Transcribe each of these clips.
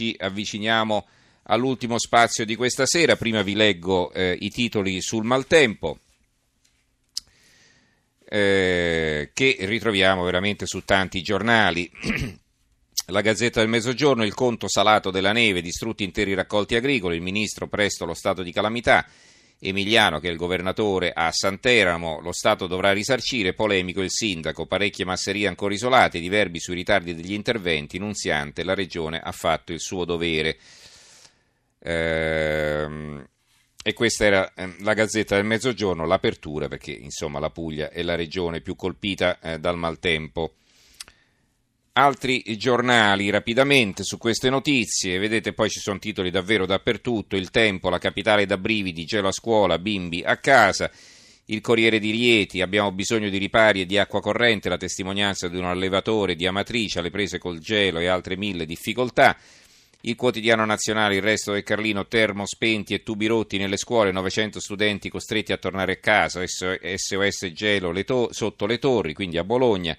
ci avviciniamo all'ultimo spazio di questa sera. Prima vi leggo eh, i titoli sul maltempo. Eh, che ritroviamo veramente su tanti giornali. La Gazzetta del Mezzogiorno, il conto salato della neve, distrutti interi raccolti agricoli, il ministro presto lo stato di calamità, Emiliano che è il governatore a Santeramo, lo Stato dovrà risarcire, polemico il sindaco, parecchie masserie ancora isolate, diverbi sui ritardi degli interventi, Nunziante, la regione ha fatto il suo dovere. Ehm, e questa era eh, la Gazzetta del Mezzogiorno, l'apertura, perché insomma la Puglia è la regione più colpita eh, dal maltempo. Altri giornali rapidamente su queste notizie, vedete poi ci sono titoli davvero dappertutto, il tempo, la capitale da brividi, gelo a scuola, bimbi a casa, il Corriere di Rieti, abbiamo bisogno di ripari e di acqua corrente, la testimonianza di un allevatore di Amatrice alle prese col gelo e altre mille difficoltà, il quotidiano nazionale, il resto del Carlino, termo spenti e tubi rotti nelle scuole, 900 studenti costretti a tornare a casa, SOS gelo le to- sotto le torri, quindi a Bologna.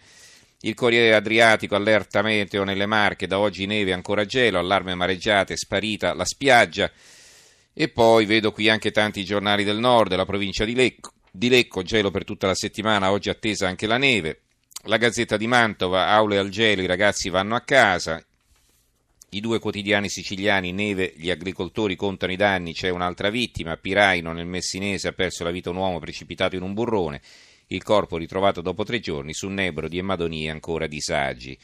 Il Corriere Adriatico, allerta meteo nelle Marche, da oggi neve ancora gelo, allarme mareggiate, sparita la spiaggia. E poi vedo qui anche tanti giornali del nord, la provincia di Lecco, di Lecco, gelo per tutta la settimana, oggi attesa anche la neve. La Gazzetta di Mantova, aule al gelo, i ragazzi vanno a casa. I due quotidiani siciliani, neve, gli agricoltori contano i danni, c'è un'altra vittima, Piraino nel Messinese ha perso la vita un uomo precipitato in un burrone, il corpo ritrovato dopo tre giorni su Nebrodi e Madonie ancora disagi.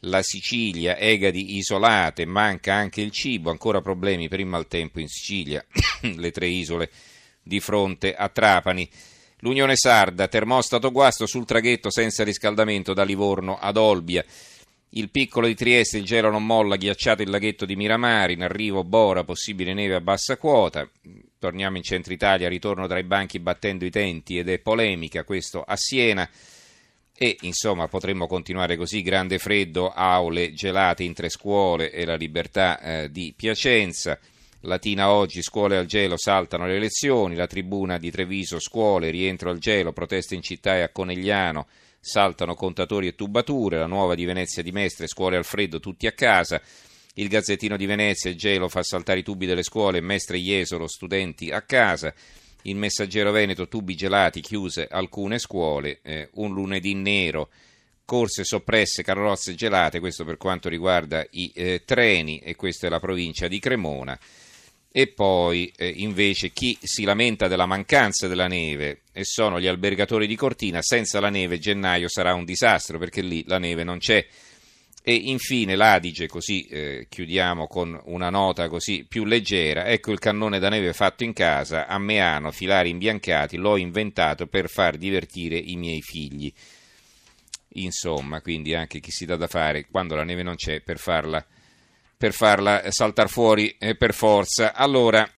La Sicilia, Egadi isolate, manca anche il cibo, ancora problemi per il maltempo in Sicilia, le tre isole di fronte a Trapani. L'Unione Sarda, termostato guasto sul traghetto senza riscaldamento da Livorno ad Olbia. Il piccolo di Trieste, il gelo non molla, ghiacciato il laghetto di Miramari, in arrivo Bora, possibile neve a bassa quota. Torniamo in centro Italia, ritorno tra i banchi battendo i tenti ed è polemica, questo a Siena. E insomma potremmo continuare così, grande freddo, aule gelate in tre scuole e la libertà eh, di Piacenza. Latina oggi, scuole al gelo, saltano le lezioni, la tribuna di Treviso, scuole, rientro al gelo, proteste in città e a Conegliano saltano contatori e tubature, la nuova di Venezia di Mestre, scuole al freddo, tutti a casa, il Gazzettino di Venezia, gelo fa saltare i tubi delle scuole, Mestre Jesolo, studenti a casa, il Messaggero Veneto, tubi gelati, chiuse alcune scuole, eh, un lunedì nero, corse soppresse, carrozze gelate, questo per quanto riguarda i eh, treni e questa è la provincia di Cremona. E poi eh, invece chi si lamenta della mancanza della neve e sono gli albergatori di Cortina, senza la neve gennaio sarà un disastro perché lì la neve non c'è. E infine l'Adige, così eh, chiudiamo con una nota così più leggera, ecco il cannone da neve fatto in casa, a Meano, filari imbiancati, l'ho inventato per far divertire i miei figli. Insomma, quindi anche chi si dà da fare quando la neve non c'è per farla per farla saltare fuori eh, per forza. Allora,